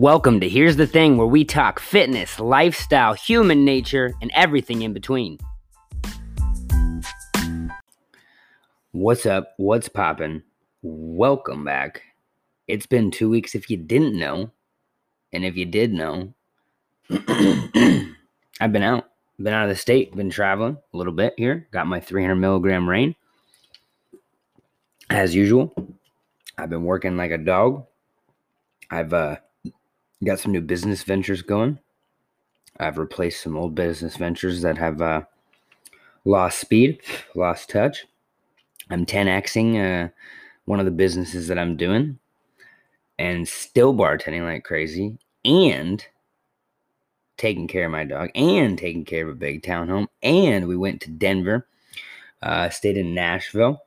Welcome to Here's the Thing, where we talk fitness, lifestyle, human nature, and everything in between. What's up? What's poppin'? Welcome back. It's been two weeks if you didn't know. And if you did know, I've been out. Been out of the state, been traveling a little bit here. Got my 300 milligram Reign. As usual, I've been working like a dog. I've uh, got some new business ventures going. I've replaced some old business ventures that have uh, lost speed, lost touch. I'm 10xing uh, one of the businesses that I'm doing and still bartending like crazy and taking care of my dog and taking care of a big townhome. And we went to Denver, uh, stayed in Nashville,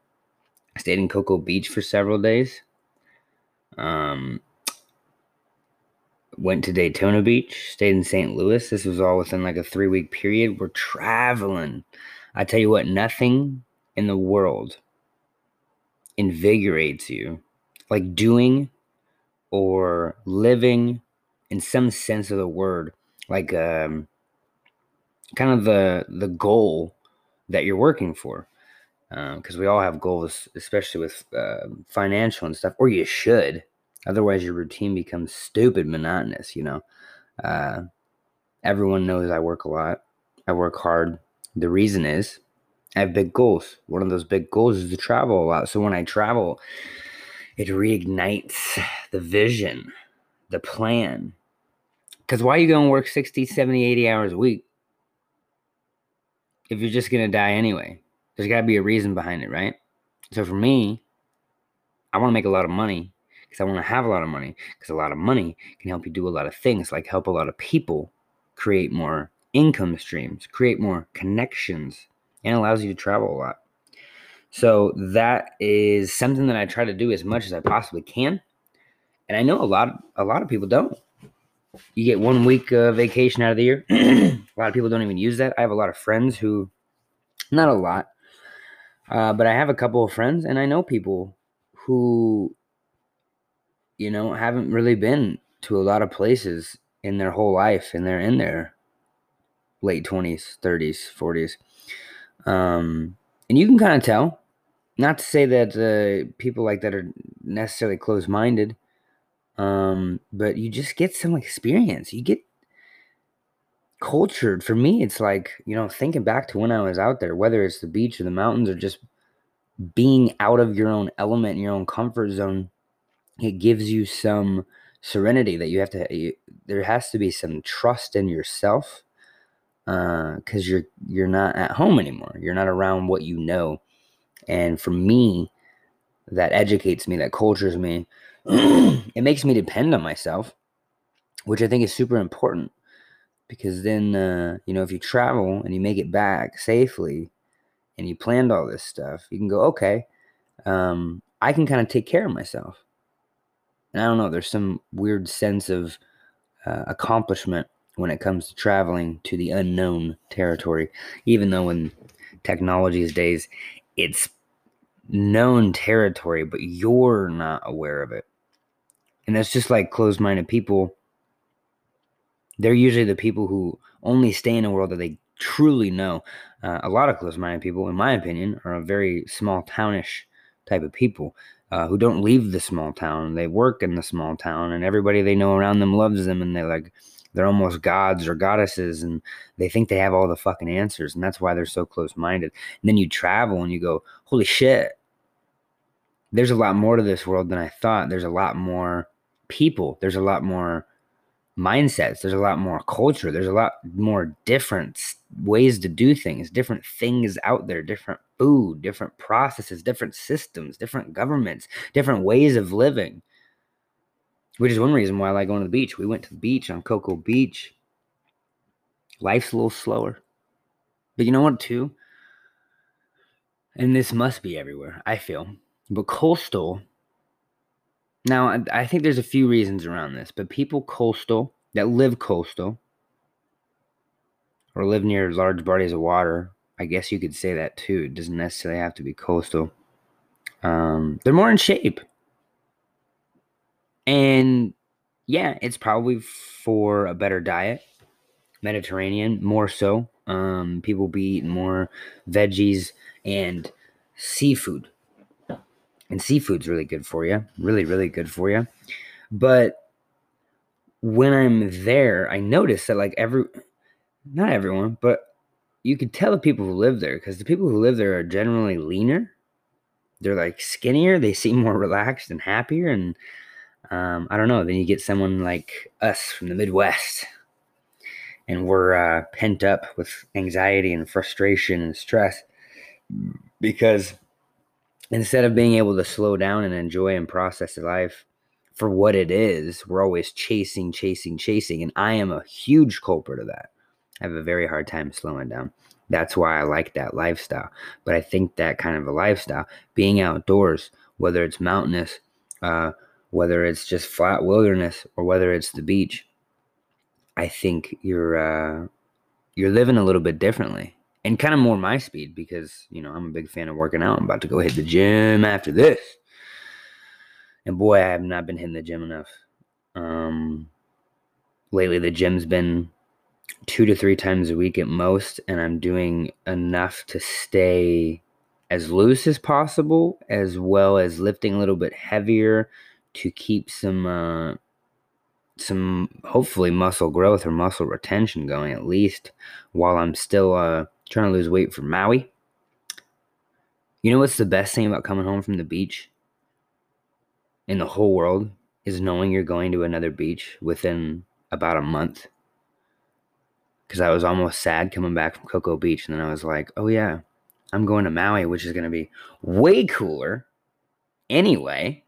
stayed in Cocoa Beach for several days. Um, went to Daytona Beach, stayed in St. Louis. This was all within like a three week period. We're traveling. I tell you what, nothing in the world invigorates you like doing or living in some sense of the word, like um, kind of the the goal that you're working for. Because um, we all have goals, especially with uh, financial and stuff, or you should Otherwise, your routine becomes stupid monotonous, you know. Uh, everyone knows I work a lot, I work hard. The reason is I have big goals. One of those big goals is to travel a lot. So when I travel, it reignites the vision, the plan. Because why are you going to work 60, 70, 80 hours a week if you're just going to die anyway? There's got to be a reason behind it, right? So for me, I want to make a lot of money because I want to have a lot of money because a lot of money can help you do a lot of things like help a lot of people create more income streams, create more connections, and allows you to travel a lot. So that is something that I try to do as much as I possibly can. And I know a lot a lot of people don't. You get one week uh, vacation out of the year. a lot of people don't even use that. I have a lot of friends who not a lot, uh, but I have a couple of friends and I know people who you know, haven't really been to a lot of places in their whole life and they're in their late 20s, 30s, 40s. Um, and you can kind of tell. Not to say that uh, people like that are necessarily closed minded, um, but you just get some experience. You get cultured. For me, it's like, you know, thinking back to when I was out there, whether it's the beach or the mountains or just being out of your own element, your own comfort zone it gives you some serenity that you have to you, there has to be some trust in yourself because uh, you're you're not at home anymore. You're not around what you know. And for me that educates me that cultures me it makes me depend on myself which i think is super important because then uh, you know if you travel and you make it back safely and you planned all this stuff you can go okay um, i can kind of take care of myself and I don't know, there's some weird sense of uh, accomplishment when it comes to traveling to the unknown territory, even though in technology's days, it's known territory, but you're not aware of it. And that's just like closed minded people. They're usually the people who only stay in a world that they truly know. Uh, a lot of closed minded people, in my opinion, are a very small townish type of people uh, who don't leave the small town. They work in the small town, and everybody they know around them loves them, and they're like they're almost gods or goddesses, and they think they have all the fucking answers, and that's why they're so close minded. And then you travel and you go, holy shit, there's a lot more to this world than I thought. There's a lot more people. There's a lot more mindsets. There's a lot more culture. There's a lot more different ways to do things, different things out there, different food, different processes, different systems, different governments, different ways of living. Which is one reason why I like going to the beach. We went to the beach on Cocoa Beach. Life's a little slower. But you know what, too? And this must be everywhere, I feel. But coastal now, I, think there's a few reasons around this, but people coastal that live coastal or live near large bodies of water, I guess you could say that too. It doesn't necessarily have to be coastal. Um, they're more in shape. And yeah, it's probably for a better diet, Mediterranean more so. Um, people be eating more veggies and seafood. And seafood's really good for you. Really, really good for you. But when I'm there, I notice that like every not everyone, but you could tell the people who live there because the people who live there are generally leaner. They're like skinnier. They seem more relaxed and happier. And um, I don't know. Then you get someone like us from the Midwest, and we're uh, pent up with anxiety and frustration and stress because instead of being able to slow down and enjoy and process life for what it is, we're always chasing, chasing, chasing. And I am a huge culprit of that. I have a very hard time slowing down. That's why I like that lifestyle. But I think that kind of a lifestyle, being outdoors, whether it's mountainous, uh, whether it's just flat wilderness, or whether it's the beach, I think you're uh, you're living a little bit differently and kind of more my speed because you know I'm a big fan of working out. I'm about to go hit the gym after this, and boy, I have not been hitting the gym enough. Um, lately, the gym's been two to three times a week at most, and I'm doing enough to stay as loose as possible, as well as lifting a little bit heavier to keep some uh, some hopefully muscle growth or muscle retention going at least while I'm still uh, trying to lose weight for Maui. You know what's the best thing about coming home from the beach in the whole world is knowing you're going to another beach within about a month. Because I was almost sad coming back from Cocoa Beach, and then I was like, oh yeah, I'm going to Maui, which is going to be way cooler anyway.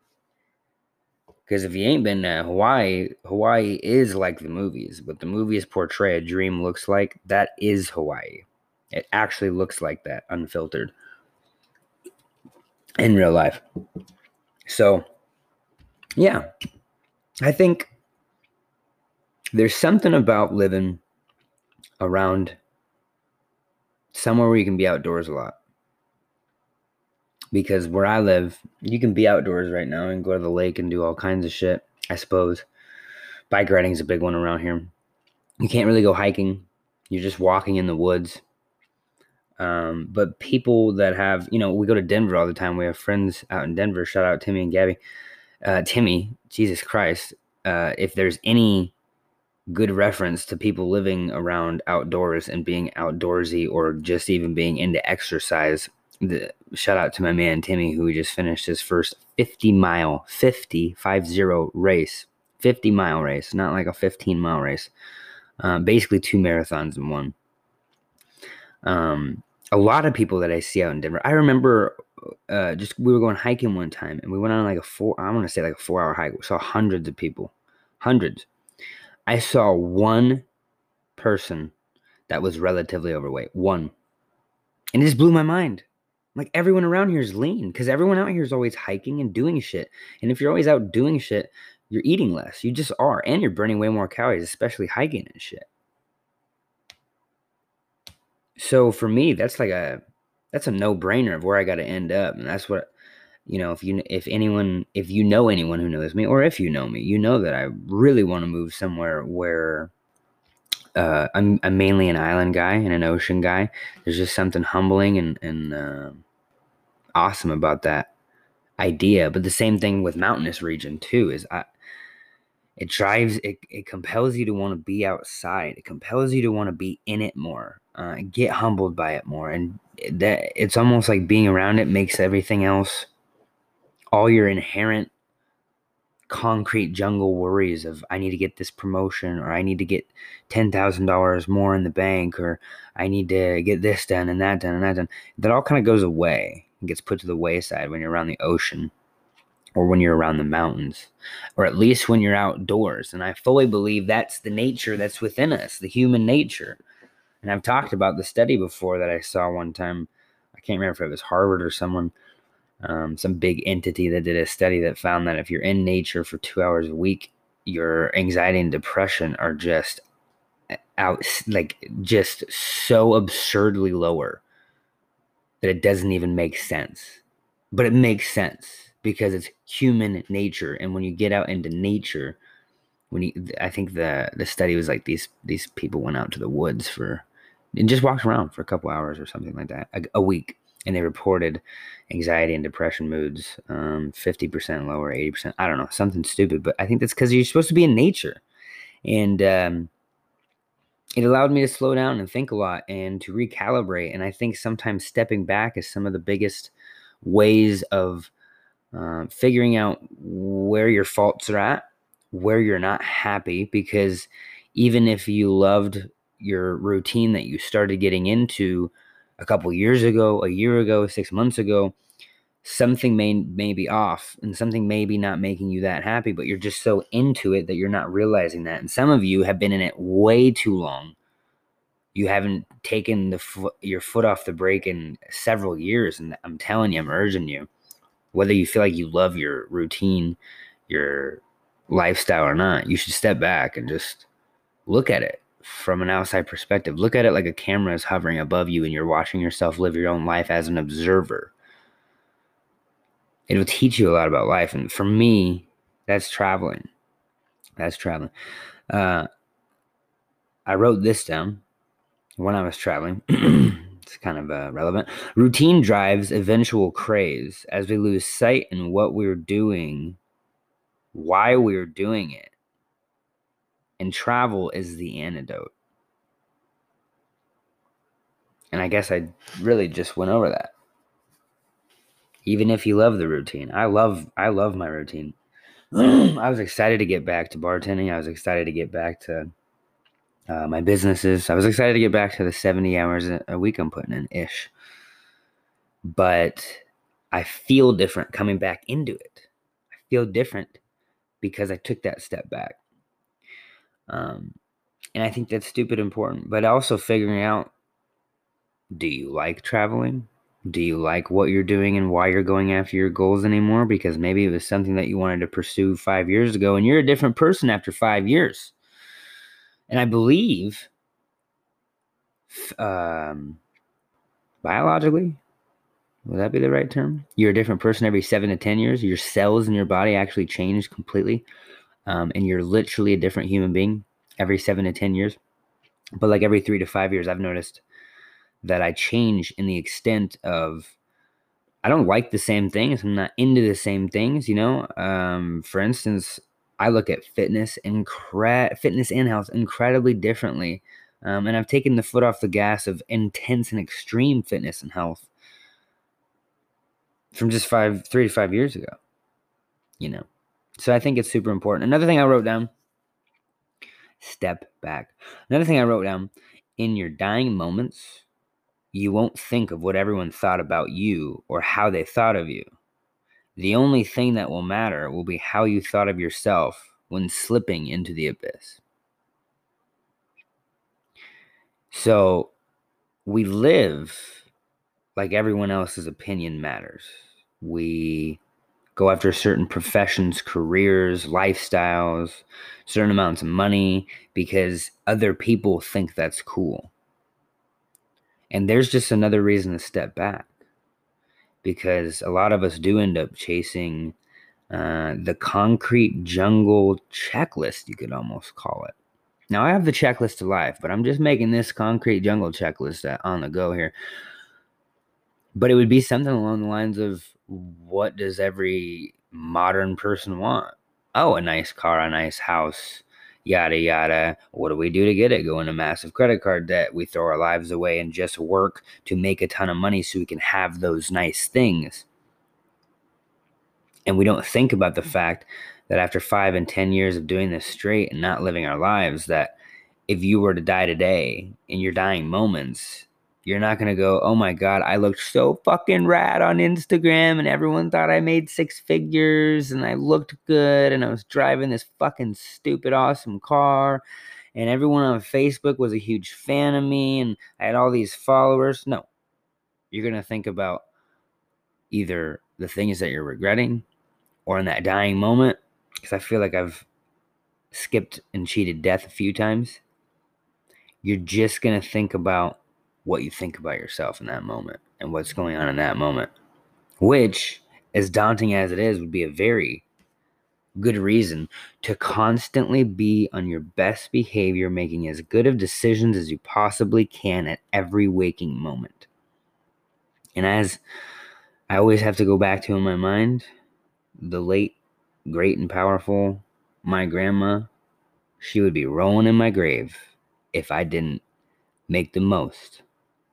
Because if you ain't been to Hawaii, Hawaii is like the movies. What the movies portray a dream looks like, that is Hawaii. It actually looks like that, unfiltered in real life. So, yeah, I think there's something about living around somewhere where you can be outdoors a lot because where I live, you can be outdoors right now and go to the lake and do all kinds of shit, I suppose. Bike riding is a big one around here. You can't really go hiking. You're just walking in the woods. Um, but people that have, you know, we go to Denver all the time. We have friends out in Denver. Shout out Timmy and Gabby. Uh, Timmy, Jesus Christ. Uh, if there's any good reference to people living around outdoors and being outdoorsy or just even being into exercise, the shout out to my man Timmy who just finished his first 50 mile 50 50 race 50 mile race not like a 15 mile race uh, basically two marathons in one um, a lot of people that I see out in Denver I remember uh, just we were going hiking one time and we went on like a four I want to say like a four hour hike we saw hundreds of people hundreds I saw one person that was relatively overweight one and it just blew my mind like everyone around here is lean because everyone out here is always hiking and doing shit. And if you're always out doing shit, you're eating less. You just are. And you're burning way more calories, especially hiking and shit. So for me, that's like a that's a no-brainer of where I got to end up. And that's what you know, if you if anyone if you know anyone who knows me or if you know me, you know that I really want to move somewhere where uh, I'm, I'm mainly an island guy and an ocean guy. There's just something humbling and and uh, awesome about that idea. But the same thing with mountainous region too is I, it drives it, it compels you to want to be outside. It compels you to want to be in it more. Uh, get humbled by it more, and that it's almost like being around it makes everything else, all your inherent concrete jungle worries of I need to get this promotion or I need to get ten thousand dollars more in the bank or I need to get this done and that done and that done. That all kind of goes away and gets put to the wayside when you're around the ocean or when you're around the mountains, or at least when you're outdoors. And I fully believe that's the nature that's within us, the human nature. And I've talked about the study before that I saw one time. I can't remember if it was Harvard or someone, um, some big entity that did a study that found that if you're in nature for two hours a week, your anxiety and depression are just out, like just so absurdly lower that it doesn't even make sense. But it makes sense because it's human nature. And when you get out into nature, when you, I think the the study was like these these people went out to the woods for and just walked around for a couple hours or something like that, a, a week, and they reported anxiety and depression moods um, 50% lower, 80%. I don't know, something stupid, but I think that's because you're supposed to be in nature. And um, it allowed me to slow down and think a lot and to recalibrate. And I think sometimes stepping back is some of the biggest ways of uh, figuring out where your faults are at, where you're not happy, because even if you loved your routine that you started getting into a couple years ago, a year ago, six months ago, something may may be off and something may be not making you that happy, but you're just so into it that you're not realizing that. And some of you have been in it way too long. You haven't taken the fo- your foot off the brake in several years, and I'm telling you, I'm urging you. Whether you feel like you love your routine, your lifestyle or not, you should step back and just look at it from an outside perspective. Look at it like a camera is hovering above you and you're watching yourself live your own life as an observer. It'll teach you a lot about life. And for me, that's traveling. That's traveling. Uh, I wrote this down when I was traveling. it's kind of uh, relevant. Routine drives eventual craze as we lose sight in what we're doing, why we're doing it and travel is the antidote. And I guess I really just went over that. Even if you love the routine, I love I love my routine. I was excited to get back to bartending. I was excited to get back to uh, my businesses. I was excited to get back to the 70 hours a week I'm putting in ish. But I feel different coming back into it. I feel different because I took that step back. Um, and I think that's stupid important. But also figuring out do you like traveling? Do you like what you're doing and why you're going after your goals anymore? Because maybe it was something that you wanted to pursue five years ago and you're a different person after five years. And I believe um, biologically, would that be the right term? You're a different person every seven to 10 years. Your cells in your body actually change completely um, and you're literally a different human being every seven to 10 years. But like every three to five years, I've noticed that I change in the extent of I don't like the same things. I'm not into the same things, you know. Um, for instance, I look at fitness incre- fitness and health incredibly differently. Um, and I've taken the foot off the gas of intense and extreme fitness and health from just five, three to five years ago. You know, so I think it's super important. Another thing I wrote down step back. Another thing I wrote down in your dying moments, you won't think of what everyone thought about you or how they thought of you. The only thing that will matter will be how you thought of yourself when slipping into the abyss. So we live like everyone else's opinion matters. We go after certain professions, careers, lifestyles, certain amounts of money because other people think that's cool. And there's just another reason to step back because a lot of us do end up chasing uh, the concrete jungle checklist, you could almost call it. Now, I have the checklist to life, but I'm just making this concrete jungle checklist on the go here. But it would be something along the lines of what does every modern person want? Oh, a nice car, a nice house, yada yada. What do we do to get it? Go into massive credit card debt. We throw our lives away and just work to make a ton of money so we can have those nice things. And we don't think about the fact that after five and 10 years of doing this straight and not living our lives, that if you were to die today in your dying moments, you're not going to go, oh my God, I looked so fucking rad on Instagram and everyone thought I made six figures and I looked good and I was driving this fucking stupid, awesome car and everyone on Facebook was a huge fan of me and I had all these followers. No, you're going to think about either the things that you're regretting or in that dying moment because I feel like I've skipped and cheated death a few times. You're just going to think about what you think about yourself in that moment and what's going on in that moment, which, as daunting as it is, would be a very good reason to constantly be on your best behavior, making as good of decisions as you possibly can at every waking moment. And as I always have to go back to in my mind, the late, great, and powerful my grandma, she would be rolling in my grave if I didn't make the most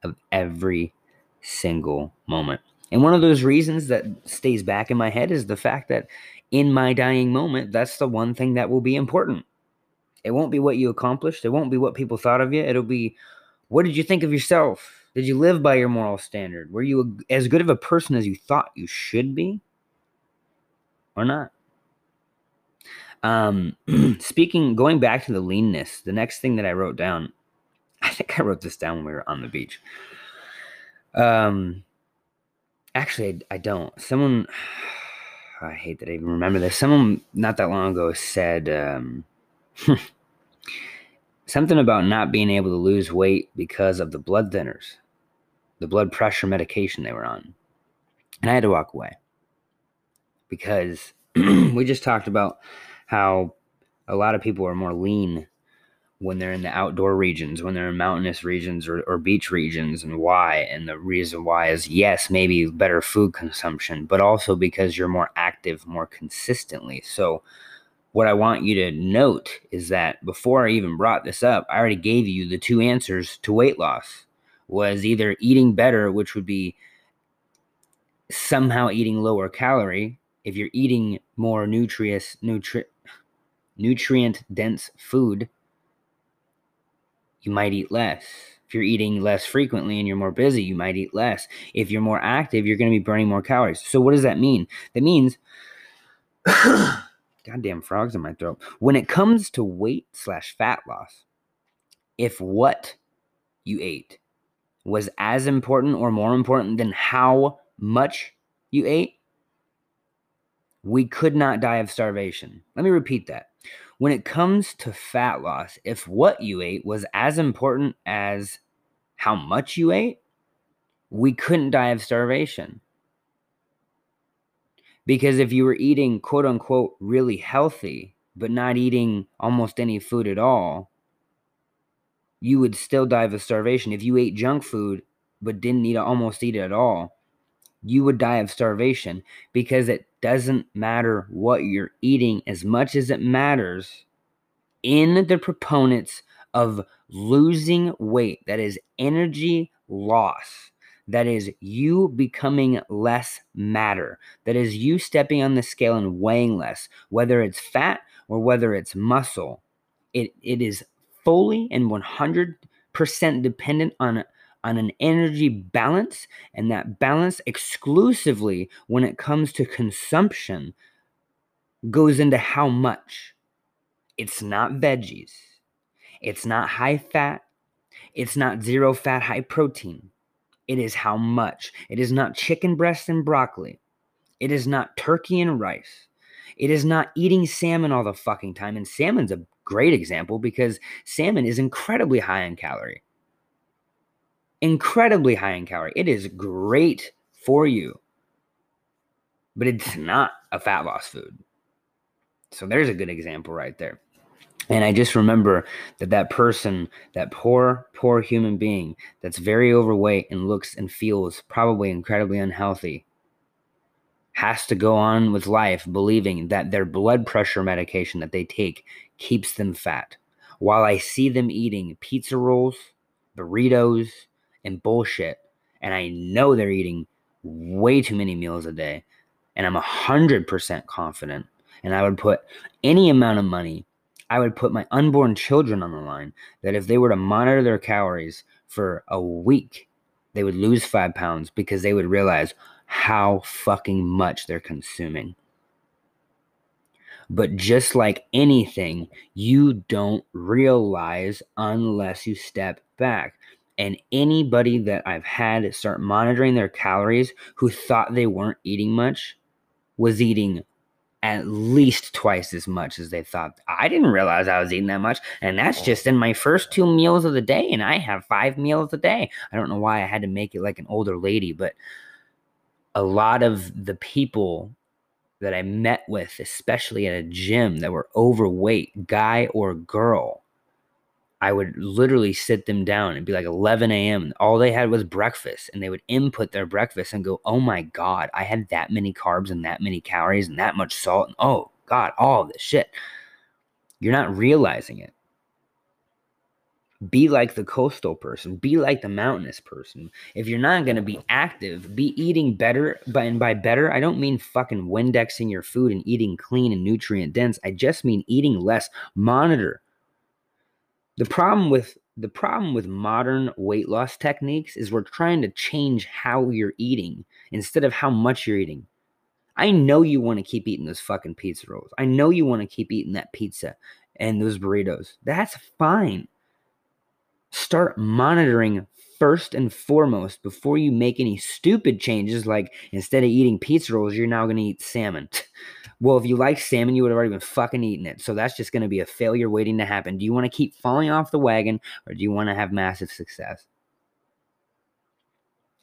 of every single moment. And one of those reasons that stays back in my head is the fact that in my dying moment, that's the one thing that will be important. It won't be what you accomplished, it won't be what people thought of you. It'll be what did you think of yourself? Did you live by your moral standard? Were you as good of a person as you thought you should be? Or not? Um, speaking, going back to the leanness, the next thing that I wrote down, I think I wrote this down when we were on the beach. Um, actually, I, I don't. Someone, I hate that I even remember this. Someone not that long ago said um, something about not being able to lose weight because of the blood thinners, the blood pressure medication they were on. And I had to walk away because we just talked about how a lot of people are more lean when they're in the outdoor regions, when they're in mountainous regions or, or beach regions, and why. And the reason why is yes, maybe better food consumption, but also because you're more active more consistently. So, what I want you to note is that before I even brought this up, I already gave you the two answers to weight loss was either eating better, which would be somehow eating lower calorie. If you're eating more nutritious, nutri- nutrient dense food, you might eat less. If you're eating less frequently and you're more busy, you might eat less. If you're more active, you're going to be burning more calories. So, what does that mean? That means, goddamn frogs in my throat. When it comes to weight slash fat loss, if what you ate was as important or more important than how much you ate, we could not die of starvation. Let me repeat that. When it comes to fat loss, if what you ate was as important as how much you ate, we couldn't die of starvation. Because if you were eating quote unquote really healthy, but not eating almost any food at all, you would still die of starvation. If you ate junk food but didn't eat almost eat it at all, you would die of starvation because it doesn't matter what you're eating as much as it matters in the proponents of losing weight. That is energy loss. That is you becoming less matter. That is you stepping on the scale and weighing less, whether it's fat or whether it's muscle. It, it is fully and 100% dependent on on an energy balance, and that balance exclusively when it comes to consumption goes into how much. It's not veggies, it's not high fat, it's not zero fat, high protein. It is how much. It is not chicken breast and broccoli. It is not turkey and rice. It is not eating salmon all the fucking time. And salmon's a great example because salmon is incredibly high in calorie incredibly high in calorie. It is great for you, but it's not a fat loss food. So there's a good example right there. And I just remember that that person, that poor, poor human being that's very overweight and looks and feels probably incredibly unhealthy, has to go on with life believing that their blood pressure medication that they take keeps them fat. While I see them eating pizza rolls, burritos, and bullshit. And I know they're eating way too many meals a day. And I'm 100% confident. And I would put any amount of money, I would put my unborn children on the line that if they were to monitor their calories for a week, they would lose five pounds because they would realize how fucking much they're consuming. But just like anything, you don't realize unless you step back. And anybody that I've had start monitoring their calories who thought they weren't eating much was eating at least twice as much as they thought. I didn't realize I was eating that much. And that's oh. just in my first two meals of the day. And I have five meals a day. I don't know why I had to make it like an older lady, but a lot of the people that I met with, especially at a gym, that were overweight, guy or girl, I would literally sit them down and be like 11 a.m. All they had was breakfast, and they would input their breakfast and go, "Oh my god, I had that many carbs and that many calories and that much salt, and oh god, all this shit." You're not realizing it. Be like the coastal person. Be like the mountainous person. If you're not going to be active, be eating better. But and by better, I don't mean fucking Windexing your food and eating clean and nutrient dense. I just mean eating less. Monitor. The problem with the problem with modern weight loss techniques is we're trying to change how you're eating instead of how much you're eating. I know you want to keep eating those fucking pizza rolls. I know you want to keep eating that pizza and those burritos. That's fine start monitoring first and foremost before you make any stupid changes like instead of eating pizza rolls you're now going to eat salmon well if you like salmon you would have already been fucking eating it so that's just going to be a failure waiting to happen do you want to keep falling off the wagon or do you want to have massive success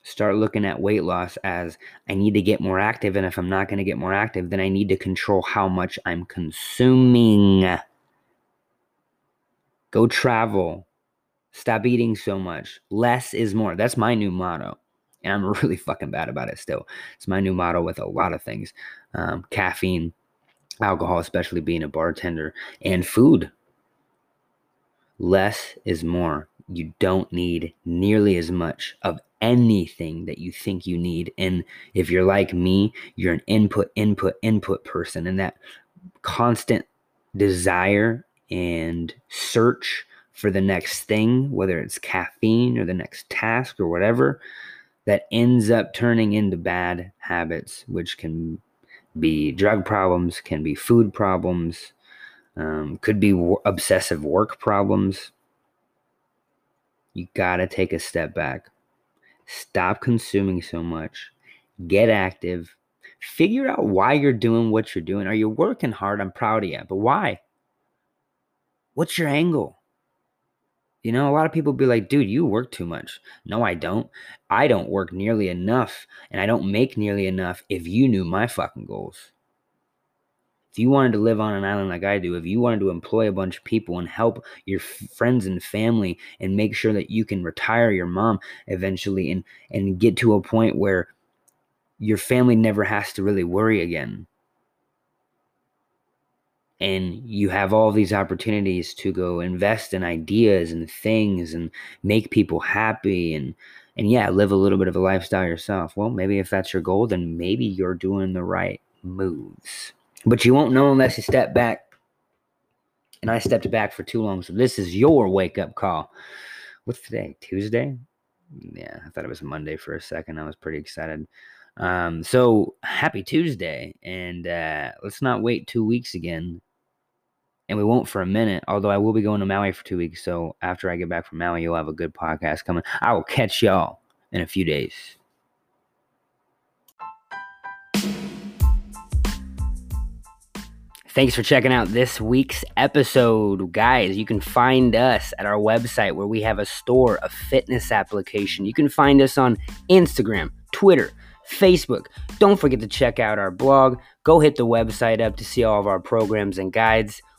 start looking at weight loss as i need to get more active and if i'm not going to get more active then i need to control how much i'm consuming go travel Stop eating so much. Less is more. That's my new motto. And I'm really fucking bad about it still. It's my new motto with a lot of things um, caffeine, alcohol, especially being a bartender, and food. Less is more. You don't need nearly as much of anything that you think you need. And if you're like me, you're an input, input, input person. And that constant desire and search for the next thing, whether it's caffeine or the next task or whatever, that ends up turning into bad habits, which can be drug problems, can be food problems, um, could be w- obsessive work problems. You gotta take a step back. Stop consuming so much. Get active. Figure out why you're doing what you're doing. Are you working hard? I'm proud of you, but why? What's your angle? You know, a lot of people be like, dude, you work too much. No, I don't. I don't work nearly enough, and I don't make nearly enough if you knew my fucking goals. If you wanted to live on an island like I do, if you wanted to employ a bunch of people and help your f- friends and family and make sure that you can retire your mom eventually and, and get to a point where your family never has to really worry again and you have all these opportunities to go invest in ideas and things and make people happy and and yeah live a little bit of a lifestyle yourself. Well maybe if that's your goal then maybe you're doing the right moves. But you won't know unless you step back. And i stepped back for too long so this is your wake up call. What's today? Tuesday? Yeah i thought it was monday for a second. I was pretty excited. Um, so happy Tuesday, and uh, let's not wait two weeks again and we won't for a minute. Although I will be going to Maui for two weeks, so after I get back from Maui, you'll have a good podcast coming. I will catch y'all in a few days. Thanks for checking out this week's episode. Guys, you can find us at our website where we have a store, a fitness application. You can find us on Instagram, Twitter, Facebook. Don't forget to check out our blog. Go hit the website up to see all of our programs and guides.